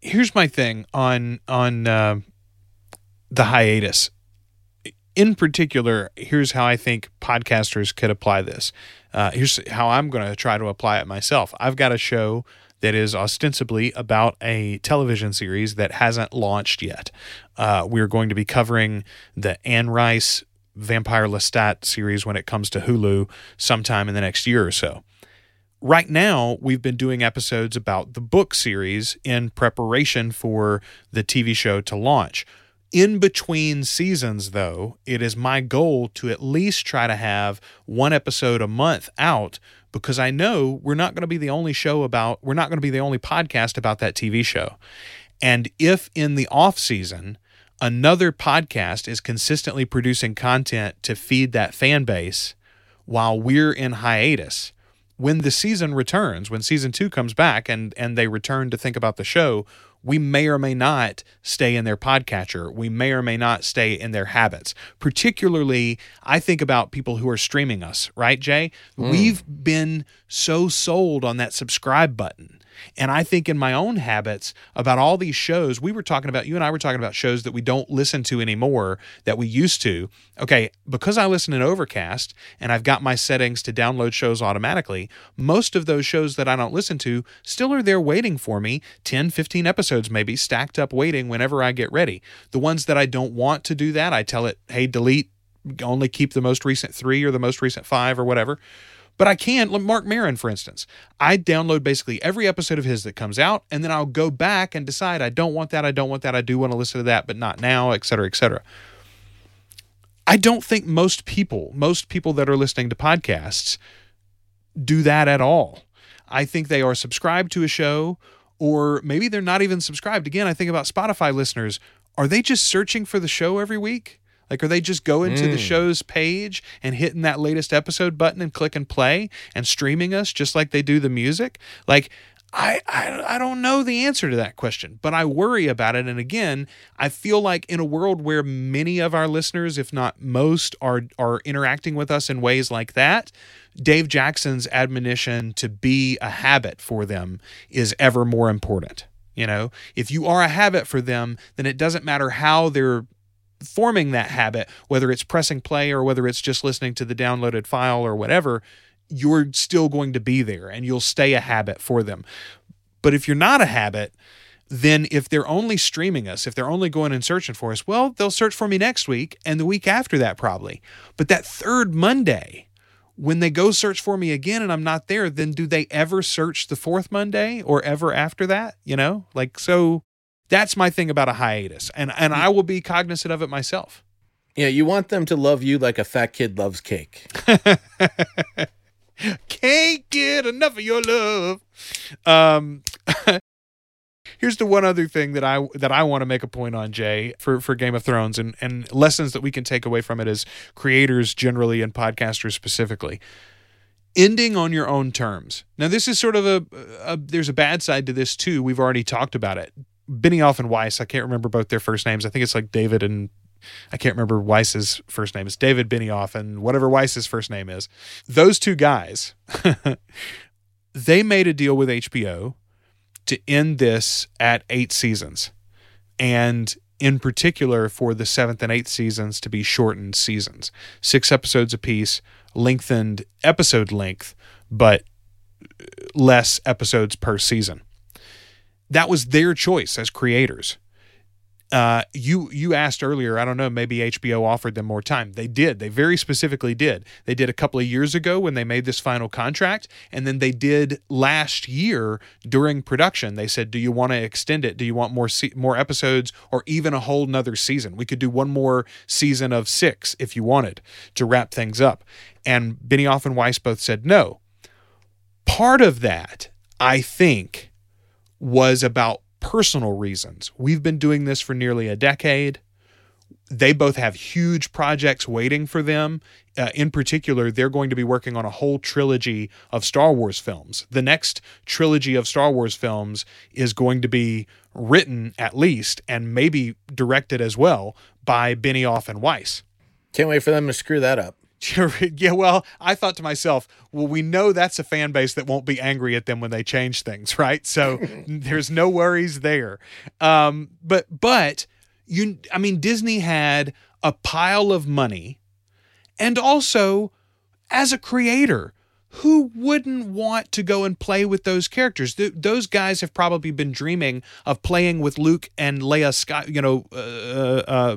here's my thing on on uh, the hiatus. In particular, here's how I think podcasters could apply this. Uh, here's how I'm going to try to apply it myself. I've got a show that is ostensibly about a television series that hasn't launched yet. Uh, we're going to be covering the Anne Rice Vampire Lestat series when it comes to Hulu sometime in the next year or so right now we've been doing episodes about the book series in preparation for the TV show to launch. In between seasons, though, it is my goal to at least try to have one episode a month out because I know we're not going to be the only show about, we're not going to be the only podcast about that TV show. And if in the off season, another podcast is consistently producing content to feed that fan base while we're in hiatus, when the season returns, when season two comes back and and they return to think about the show, we may or may not stay in their podcatcher. We may or may not stay in their habits. Particularly, I think about people who are streaming us, right, Jay? Hmm. We've been so sold on that subscribe button And I think in my own habits about all these shows, we were talking about, you and I were talking about shows that we don't listen to anymore that we used to. Okay, because I listen in Overcast and I've got my settings to download shows automatically, most of those shows that I don't listen to still are there waiting for me 10, 15 episodes maybe stacked up waiting whenever I get ready. The ones that I don't want to do that, I tell it, hey, delete, only keep the most recent three or the most recent five or whatever. But I can. Marc Maron, for instance, I download basically every episode of his that comes out, and then I'll go back and decide I don't want that, I don't want that, I do want to listen to that, but not now, et cetera, et cetera. I don't think most people, most people that are listening to podcasts, do that at all. I think they are subscribed to a show, or maybe they're not even subscribed. Again, I think about Spotify listeners. Are they just searching for the show every week? Like, are they just going mm. to the mm. show's page and hitting that latest episode button and click and play and streaming us just like they do the music? Like, I, I, I don't know the answer to that question, but I worry about it. And again, I feel like in a world where many of our listeners, if not most, are are interacting with us in ways like that, Dave Jackson's admonition to be a habit for them is ever more important. You know, if you are a habit for them, then it doesn't matter how they're forming that habit, whether it's pressing play or whether it's just listening to the downloaded file or whatever, you're still going to be there and you'll stay a habit for them. But if you're not a habit, then if they're only streaming us, if they're only going and searching for us, well, they'll search for me next week and the week after that probably. But that third Monday, when they go search for me again and I'm not there, then do they ever search the fourth Monday or ever after that? You know, like so that's my thing about a hiatus, and and I will be cognizant of it myself. Yeah, you want them to love you like a fat kid loves cake. Can't get enough of your love. Um, here's the one other thing that I that I want to make a point on, Jay, for for Game of Thrones and and lessons that we can take away from it as creators generally and podcasters specifically. Ending on your own terms. Now, this is sort of a, a there's a bad side to this too. We've already talked about it. Benioff and Weiss. I can't remember both their first names. I think it's like David and I can't remember Weiss's first name. It's David Benioff and whatever Weiss's first name is. Those two guys, they made a deal with HBO to end this at eight seasons. And in particular, for the seventh and eighth seasons to be shortened seasons, six episodes apiece, lengthened episode length, but less episodes per season that was their choice as creators. Uh, you you asked earlier. I don't know. Maybe HBO offered them more time. They did. They very specifically did. They did a couple of years ago when they made this final contract, and then they did last year during production. They said, "Do you want to extend it? Do you want more se- more episodes, or even a whole nother season? We could do one more season of six if you wanted to wrap things up." And Benioff and Weiss both said no. Part of that, I think was about personal reasons. We've been doing this for nearly a decade. They both have huge projects waiting for them. Uh, in particular, they're going to be working on a whole trilogy of Star Wars films. The next trilogy of Star Wars films is going to be written, at least, and maybe directed as well by Benioff and Weiss. Can't wait for them to screw that up. yeah, well, I thought to myself, well, we know that's a fan base that won't be angry at them when they change things, right? So there's no worries there. Um, but but you, I mean, Disney had a pile of money, and also as a creator, who wouldn't want to go and play with those characters? Th- those guys have probably been dreaming of playing with Luke and Leia, you know, uh, uh, uh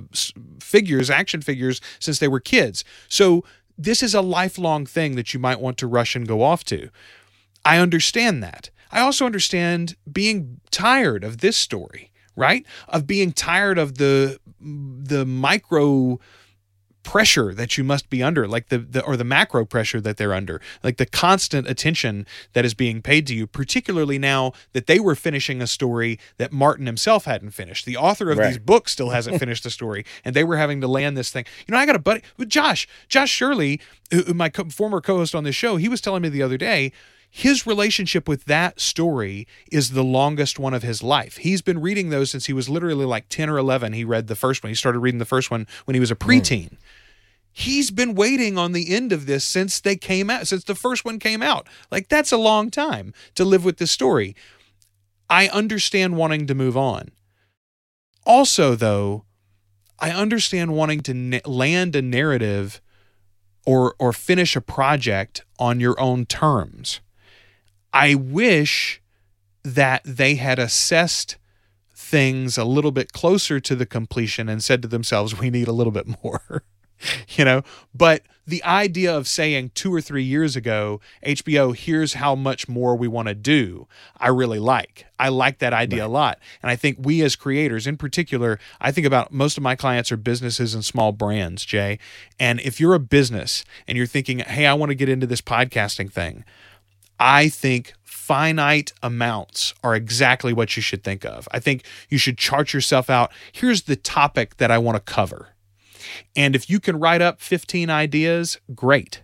figures, action figures, since they were kids. So this is a lifelong thing that you might want to rush and go off to. I understand that. I also understand being tired of this story, right? Of being tired of the the micro pressure that you must be under like the, the or the macro pressure that they're under like the constant attention that is being paid to you particularly now that they were finishing a story that martin himself hadn't finished the author of right. these books still hasn't finished the story and they were having to land this thing you know i got a buddy josh josh shirley my co- former co-host on this show he was telling me the other day his relationship with that story is the longest one of his life. He's been reading those since he was literally like 10 or 11. He read the first one. He started reading the first one when he was a preteen. Mm. He's been waiting on the end of this since they came out, since the first one came out. Like, that's a long time to live with this story. I understand wanting to move on. Also, though, I understand wanting to na- land a narrative or or finish a project on your own terms. I wish that they had assessed things a little bit closer to the completion and said to themselves, we need a little bit more. you know, but the idea of saying two or three years ago, HBO, here's how much more we want to do, I really like. I like that idea right. a lot. And I think we as creators, in particular, I think about most of my clients are businesses and small brands, Jay. And if you're a business and you're thinking, hey, I want to get into this podcasting thing, I think finite amounts are exactly what you should think of. I think you should chart yourself out. Here's the topic that I want to cover and if you can write up 15 ideas, great.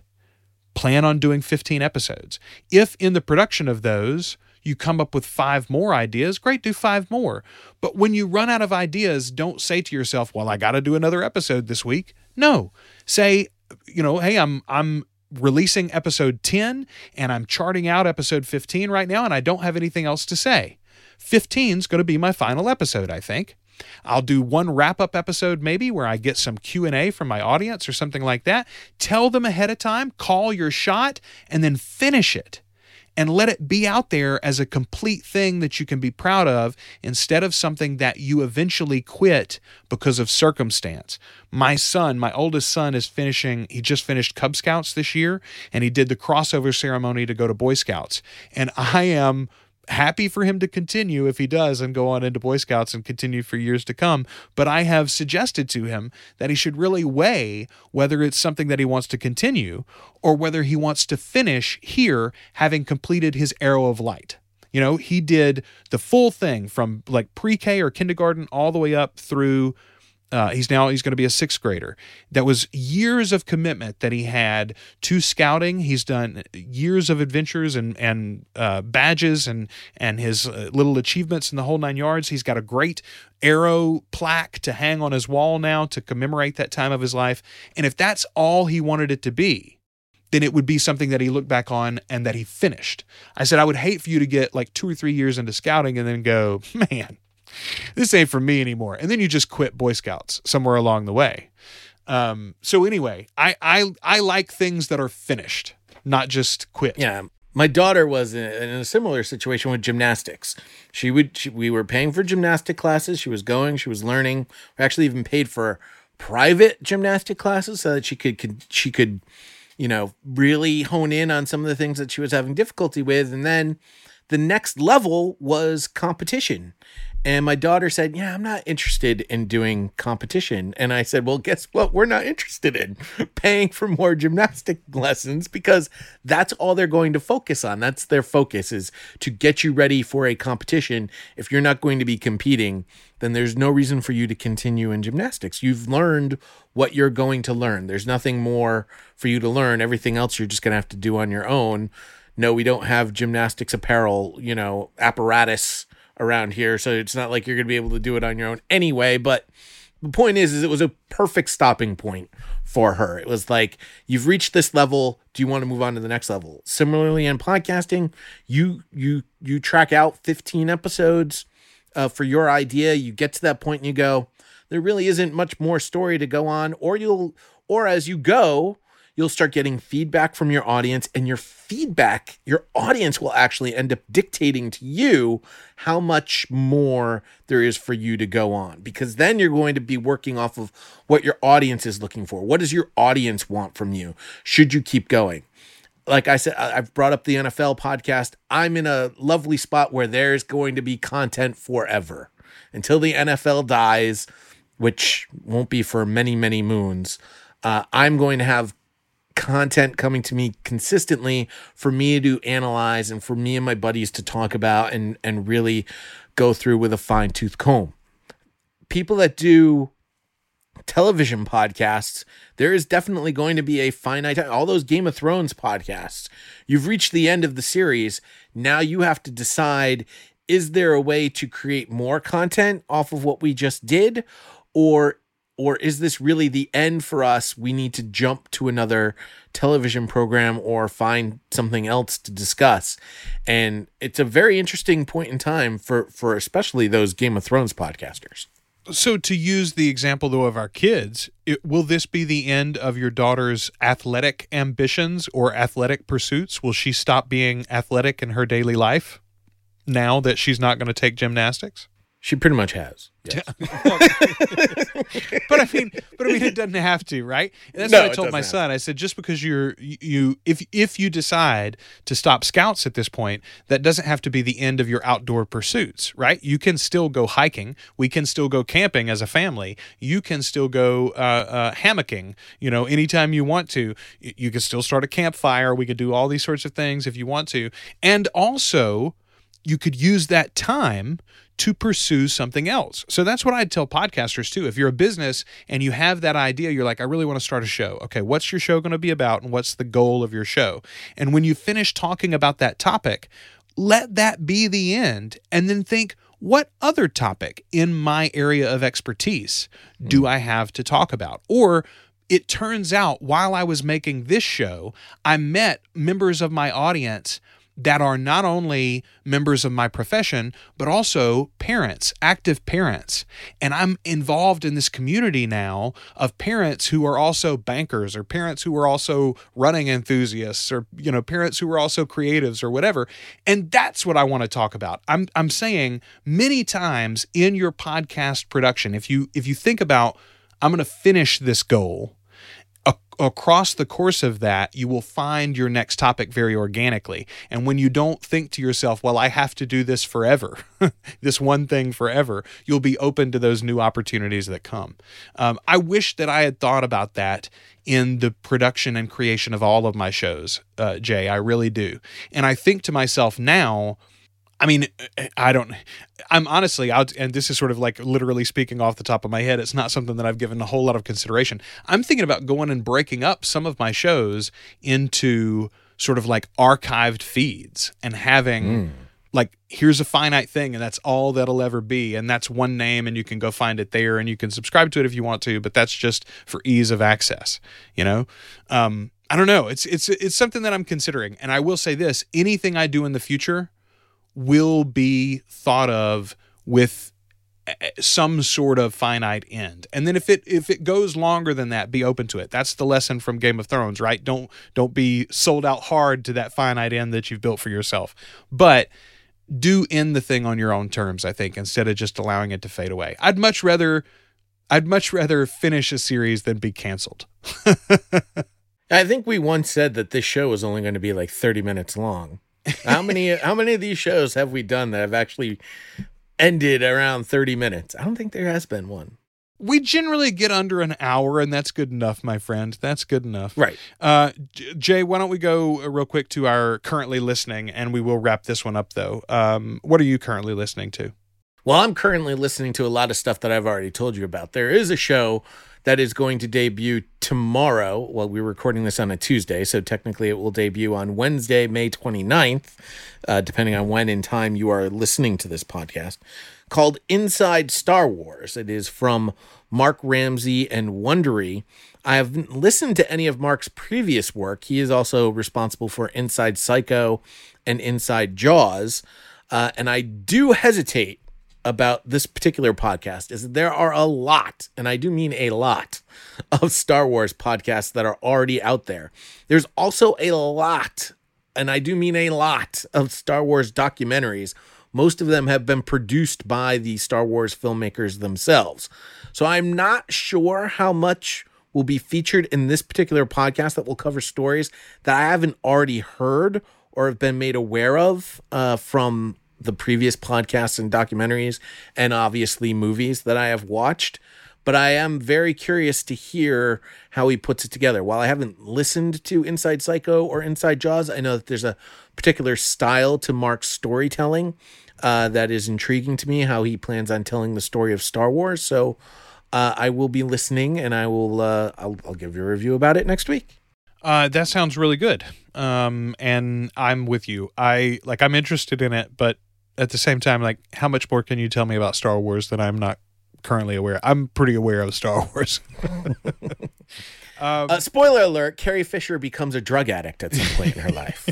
Plan on doing 15 episodes. If in the production of those, you come up with five more ideas, great, do five more. But when you run out of ideas, don't say to yourself, well, I got to do another episode this week. No. Say, you know, hey, I'm I'm releasing episode 10 and I'm charting out episode 15 right now and I don't have anything else to say. 15 is going to be my final episode, I think. I'll do one wrap up episode maybe where I get some Q&A from my audience or something like that. Tell them ahead of time, call your shot and then finish it. And let it be out there as a complete thing that you can be proud of instead of something that you eventually quit because of circumstance. My son, my oldest son, is finishing, he just finished Cub Scouts this year and he did the crossover ceremony to go to Boy Scouts. And I am happy for him to continue if he does and go on into Boy Scouts and continue for years to come. But I have suggested to him that he should really weigh whether it's something that he wants to continue or whether he wants to finish here having completed his arrow of light. You know, he did the full thing from like pre K or kindergarten all the way up through uh, he's now he's going to be a sixth grader. That was years of commitment that he had to scouting. He's done years of adventures and and uh, badges and and his uh, little achievements in the whole nine yards. He's got a great arrow plaque to hang on his wall now to commemorate that time of his life. And if that's all he wanted it to be, then it would be something that he looked back on and that he finished. I said I would hate for you to get like two or three years into scouting and then go, man this ain't for me anymore. And then you just quit Boy Scouts somewhere along the way. Um, so anyway, I, I I like things that are finished, not just quit. Yeah. My daughter was in a similar situation with gymnastics. She would she, we were paying for gymnastic classes. She was going, she was learning. We actually even paid for private gymnastic classes so that she could, could she could you know really hone in on some of the things that she was having difficulty with and then the next level was competition and my daughter said, Yeah, I'm not interested in doing competition. And I said, Well, guess what? We're not interested in paying for more gymnastic lessons because that's all they're going to focus on. That's their focus is to get you ready for a competition. If you're not going to be competing, then there's no reason for you to continue in gymnastics. You've learned what you're going to learn. There's nothing more for you to learn. Everything else you're just going to have to do on your own. No, we don't have gymnastics apparel, you know, apparatus around here, so it's not like you're going to be able to do it on your own anyway. But the point is, is it was a perfect stopping point for her. It was like you've reached this level. Do you want to move on to the next level? Similarly, in podcasting, you you you track out 15 episodes uh, for your idea. You get to that point and you go, there really isn't much more story to go on, or you'll or as you go, you'll start getting feedback from your audience, and your feedback, your audience will actually end up dictating to you how much more there is for you to go on. Because then you're going to be working off of what your audience is looking for. What does your audience want from you? Should you keep going? like I said, I've brought up the NFL podcast. I'm in a lovely spot where there's going to be content forever until the NFL dies, which won't be for many, many moons. Uh, I'm going to have content coming to me consistently for me to analyze and for me and my buddies to talk about and and really go through with a fine tooth comb. People that do television podcasts, there is definitely going to be a finite time. All those Game of Thrones podcasts, you've reached the end of the series. Now you have to decide is there a way to create more content off of what we just did? Or or is this really the end for us? We need to jump to another television program or find something else to discuss. And it's a very interesting point in time for for especially those Game of Thrones podcasters. So, to use the example though of our kids, it, will this be the end of your daughter's athletic ambitions or athletic pursuits? Will she stop being athletic in her daily life now that she's not going to take gymnastics? She pretty much has. Yes. but I mean, but I mean, it doesn't have to, right? And that's No, what I told my son. I said, just because you're you, if if you decide to stop scouts at this point, that doesn't have to be the end of your outdoor pursuits, right? You can still go hiking. We can still go camping as a family. You can still go uh, uh, hammocking. You know, anytime you want to. You can still start a campfire. We could do all these sorts of things if you want to, and also you could use that time to pursue something else. So that's what I'd tell podcasters too. If you're a business and you have that idea, you're like, I really want to start a show. Okay, what's your show going to be about and what's the goal of your show? And when you finish talking about that topic, let that be the end and then think, what other topic in my area of expertise do hmm. I have to talk about? Or it turns out while I was making this show, I met members of my audience that are not only members of my profession, but also parents, active parents. And I'm involved in this community now of parents who are also bankers or parents who are also running enthusiasts or, you know, parents who are also creatives or whatever. And that's what I want to talk about. I'm, I'm saying many times in your podcast production, if you, if you think about, I'm going to finish this goal, across the course of that, you will find your next topic very organically. And when you don't think to yourself, well, I have to do this forever, this one thing forever, you'll be open to those new opportunities that come. Um, I wish that I had thought about that in the production and creation of all of my shows, uh, Jay. I really do. And I think to myself now, I mean, I don't. I'm honestly out, and this is sort of like literally speaking off the top of my head. It's not something that I've given a whole lot of consideration. I'm thinking about going and breaking up some of my shows into sort of like archived feeds and having like here's a finite thing and that's all that'll ever be and that's one name and you can go find it there and you can subscribe to it if you want to but that's just for ease of access you know um i don't know it's it's it's something that i'm considering and i will say this anything i do in the future will be thought of with some sort of finite end. And then if it if it goes longer than that be open to it. That's the lesson from game of thrones right? Don't don't be sold out hard to that finite end that you've built for yourself. But do end the thing on your own terms i think instead of just allowing it to fade away. I'd much rather i'd much rather finish a series than be canceled. I think we once said that this show was only going to be like 30 minutes long. How many how many of these shows have we done that have actually ended around 30 minutes? I don't think there has been one. we generally get under an hour and that's good enough my friend that's good enough Right. Uh, Jay, why don't we go uh, real quick to our currently listening, and we will wrap this one up though. Um, what are you currently listening to? Well, I'm currently listening to a lot of stuff that I've already told you about. There is a show that is going to debut tomorrow. Well, we're recording this on a Tuesday, so technically it will debut on Wednesday, May 29th, uh, depending on when in time you are listening to this podcast, called Inside Star Wars. It is from Mark Ramsey and Wondery. I haven't listened to any of Mark's previous work. He is also responsible for Inside Psycho and Inside Jaws. Uh, and I do hesitate about this particular podcast is that there are a lot, and I do mean a lot, of Star Wars podcasts that are already out there. There's also a lot, and I do mean a lot, of Star Wars documentaries. Most of them have been produced by the Star Wars filmmakers themselves. So I'm not sure how much will be featured in this particular podcast that will cover stories that I haven't already heard or have been made aware of uh, from the previous podcasts and documentaries and obviously movies that I have watched. But I am very curious to hear how he puts it together. While I haven't listened to Inside Psycho or Inside Jaws, I know that there's a particular style to Mark's storytelling uh, that is intriguing to me, how he plans on telling the story of Star Wars. So uh, I will be listening and I will uh, I'll, I'll give you a review about it next week. Uh, that sounds really good. Um, and I'm with you. I like. I'm interested in it, but at the same time, like, how much more can you tell me about Star Wars that I'm not currently aware. I'm pretty aware of Star Wars. uh, spoiler alert: Carrie Fisher becomes a drug addict at some point in her life.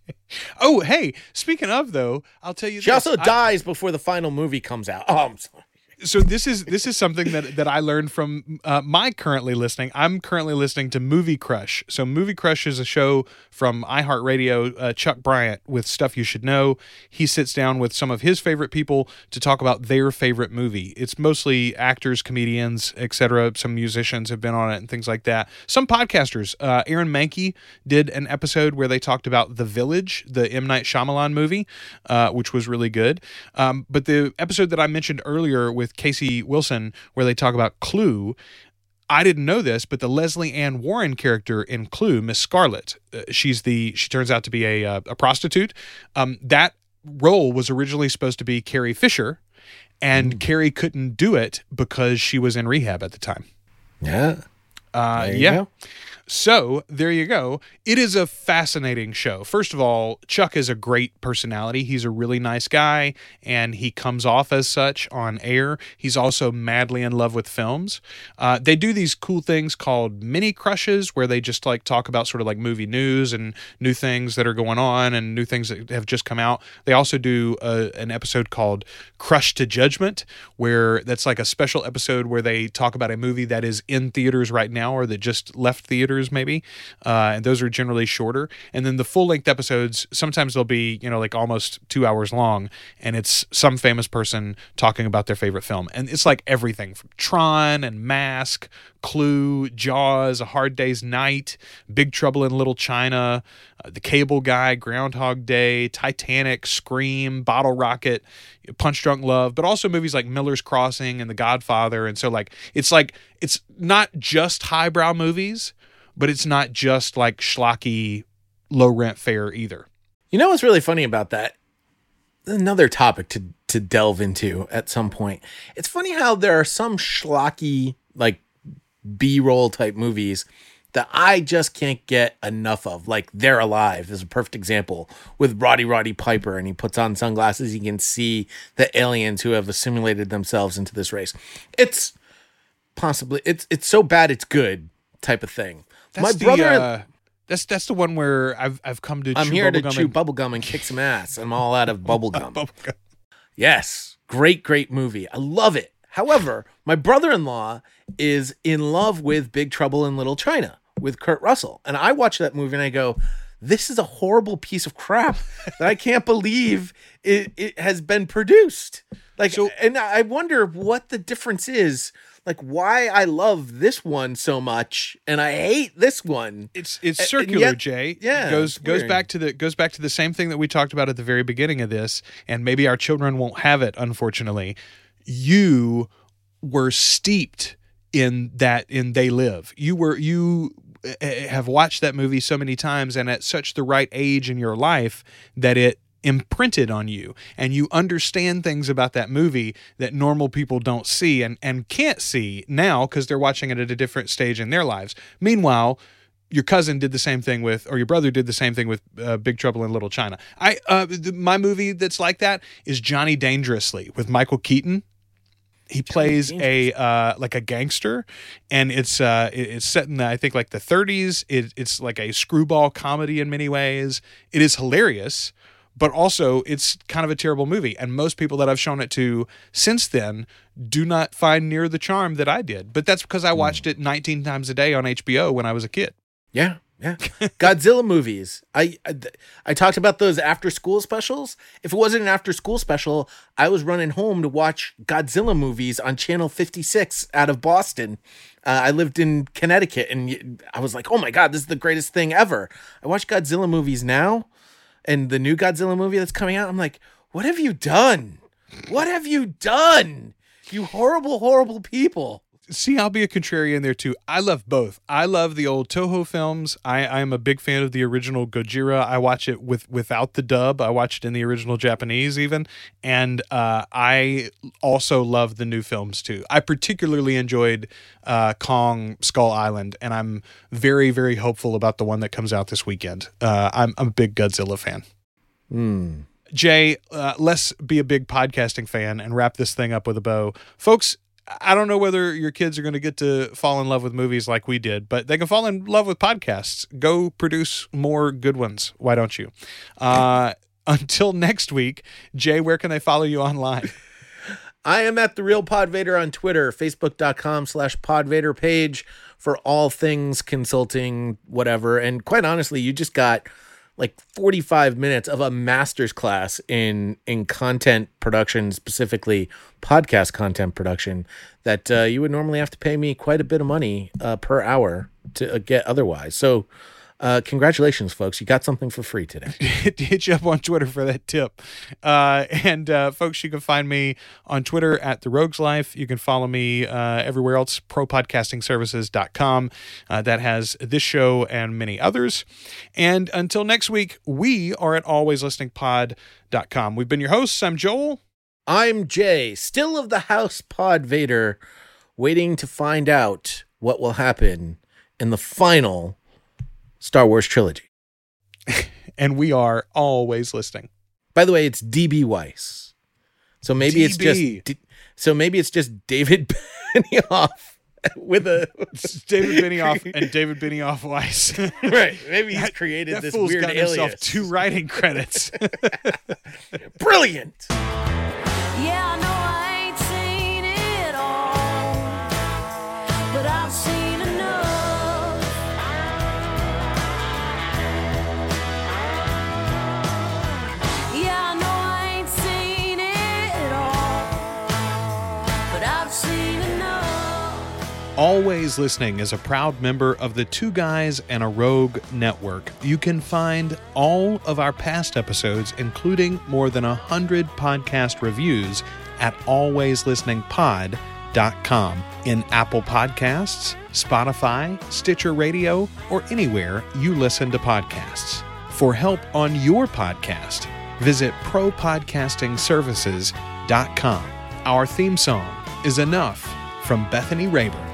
oh, hey! Speaking of though, I'll tell you. She this. also I- dies before the final movie comes out. Oh, I'm sorry. So this is this is something that that I learned from uh, my currently listening. I'm currently listening to Movie Crush. So Movie Crush is a show from iHeartRadio. Uh, Chuck Bryant with stuff you should know. He sits down with some of his favorite people to talk about their favorite movie. It's mostly actors, comedians, etc. Some musicians have been on it and things like that. Some podcasters. Uh, Aaron Mahnke did an episode where they talked about The Village, the M Night Shyamalan movie, uh, which was really good. Um, but the episode that I mentioned earlier with Casey Wilson, where they talk about Clue, I didn't know this, but the Lesley Ann Warren character in Clue, Miss Scarlet, uh, she's the she turns out to be a uh, a prostitute. Um, that role was originally supposed to be Carrie Fisher, and Carrie couldn't do it because she was in rehab at the time. Yeah. Uh, yeah. go. So there you go. It is a fascinating show. First of all, Chuck is a great personality. He's a really nice guy, and he comes off as such on air. He's also madly in love with films. Uh, they do these cool things called mini crushes, where they just like talk about sort of like movie news and new things that are going on and new things that have just come out. They also do a, an episode called Crush to Judgment, where that's like a special episode where they talk about a movie that is in theaters right now or that just left theaters maybe. Uh, and those are generally shorter. And then the full length episodes sometimes they'll be you know like almost two hours long. And it's some famous person talking about their favorite film. And it's like everything from tron and mask clue jaws a hard day's night big trouble in little china uh, the cable guy groundhog day titanic scream bottle rocket punch drunk love but also movies like miller's crossing and the godfather. And so like it's like it's not just highbrow movies but it's not just like schlocky low rent fare either You know what's really funny about that? Another topic to to delve into at some point. It's funny how there are some schlocky like B-roll type movies that I just can't get enough of. Like They're Alive is a perfect example with Roddy Roddy Piper and he puts on sunglasses, he can see the aliens who have assimilated themselves into this race. It's possibly it's it's so bad it's good type of thing. That's My the, brother uh, that's that's the one where i've i've come to I'm here to chew and- bubblegum and kick some ass. I'm all out of bubblegum. bubblegum. Yes, great, great movie. I love it. However, my brother in law is in love with Big Trouble in Little China with Kurt Russell. And I watch that movie and I go, this is a horrible piece of crap that I can't believe it, it has been produced. Like, So- and I wonder what the difference is. Like, why I love this one so much and I hate this one. It's it's and circular, yet- Jay. yeah, It goes goes weird. back to the goes back to the same thing that we talked about at the very beginning of this, and maybe our children won't have it, unfortunately. You were steeped in that in They Live. You were you uh, have watched that movie so many times and at such the right age in your life that it imprinted on you and you understand things about that movie that normal people don't see and, and can't see now because they're watching it at a different stage in their lives. Meanwhile, your cousin did the same thing with, or your brother did the same thing with uh, Big Trouble in Little China. I, uh, th- my movie that's like that is Johnny Dangerously with Michael Keaton. He plays a uh, like a gangster, and it's uh, it's set in the, I think like the 30s. It, it's like a screwball comedy in many ways. It is hilarious, but also it's kind of a terrible movie. And most people that I've shown it to since then do not find near the charm that I did. But that's because I watched it 19 times a day on HBO when I was a kid. Yeah, yeah. Godzilla movies. I, I I talked about those after school specials. If it wasn't an after school special, I was running home to watch Godzilla movies on channel 56 out of Boston. Uh, I lived in Connecticut and I was like, "Oh my god, this is the greatest thing ever." I watch Godzilla movies now and the new Godzilla movie that's coming out. I'm like, "What have you done? What have you done? You horrible horrible people." See, I'll be a contrarian there too. I love both. I love the old Toho films. I, I am a big fan of the original Gojira. I watch it with without the dub. I watch it in the original Japanese even, and uh, I also love the new films too. I particularly enjoyed uh, Kong Skull Island, and I'm very very hopeful about the one that comes out this weekend. Uh, I'm, I'm a big Godzilla fan. Jay, uh, let's be a big podcasting fan and wrap this thing up with a bow. Folks, I don't know whether your kids are going to get to fall in love with movies like we did, but they can fall in love with podcasts. Go produce more good ones. Why don't you? Uh, until next week, Jay, where can they follow you online? I am at the real Pod Vader on Twitter, facebook.com slash Podvader page for all things consulting, whatever. And quite honestly, you just got like 45 minutes of a master's class in in content production, specifically podcast content production, that uh, you would normally have to pay me quite a bit of money uh, per hour to uh, get otherwise. So uh, congratulations, folks. You got something for free today. Hit you up on Twitter for that tip. Uh, and uh, folks, you can find me on Twitter at The Rogues Life. You can follow me uh, everywhere else, propodcastingservices.com. Uh, that has this show and many others. And until next week, we are at alwayslisteningpod.com. We've been your hosts. I'm Joel. I'm Jay, still of the House Pod Vader, waiting to find out what will happen in the final Star Wars trilogy. and we are always listening. By the way, it's DB Weiss. So maybe DB. it's just so maybe it's just David Benioff with a David Benioff and David Benioff Weiss. right. Maybe he's That- created that this fool's weird got himself alias. two writing credits. Brilliant. Yeah, Always Listening is a proud member of the Two Guys and a Rogue network. You can find all of our past episodes, including more than a hundred podcast reviews, at alwayslisteningpod.com in Apple Podcasts, Spotify, Stitcher Radio, or anywhere you listen to podcasts. For help on your podcast, visit propodcastingservices.com. Our theme song is Enough from Bethany Rayburn.